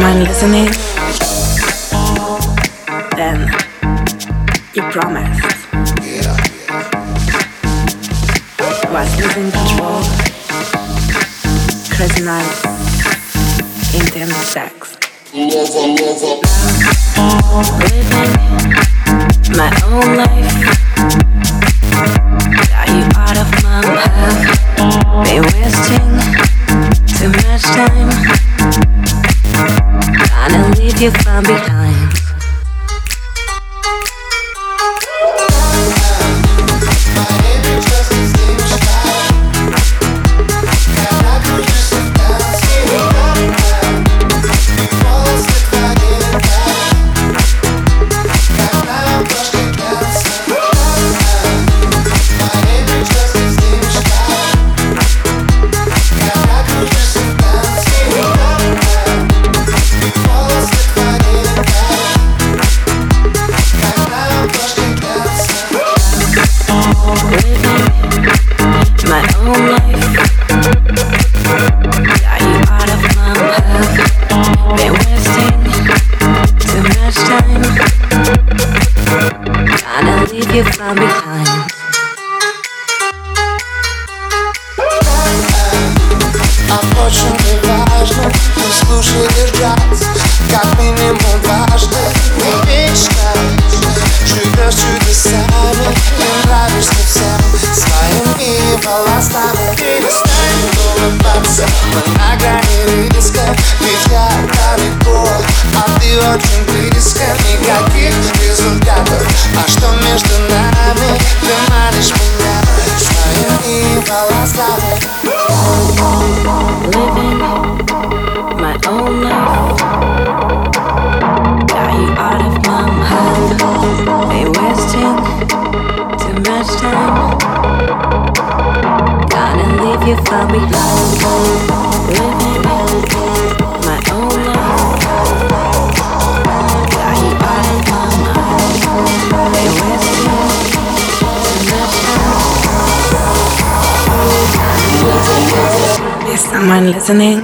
mind listening? Then you promised. Was losing control. Crazy nights. Intense sex. Living, living. Living my own life. Are you out of my path? Been wasting too much time you from behind. it from behind. А впрочем, не важно, ты слушаешь джаз, как минимум важно. I'll be my own. I all my own. Is someone listening?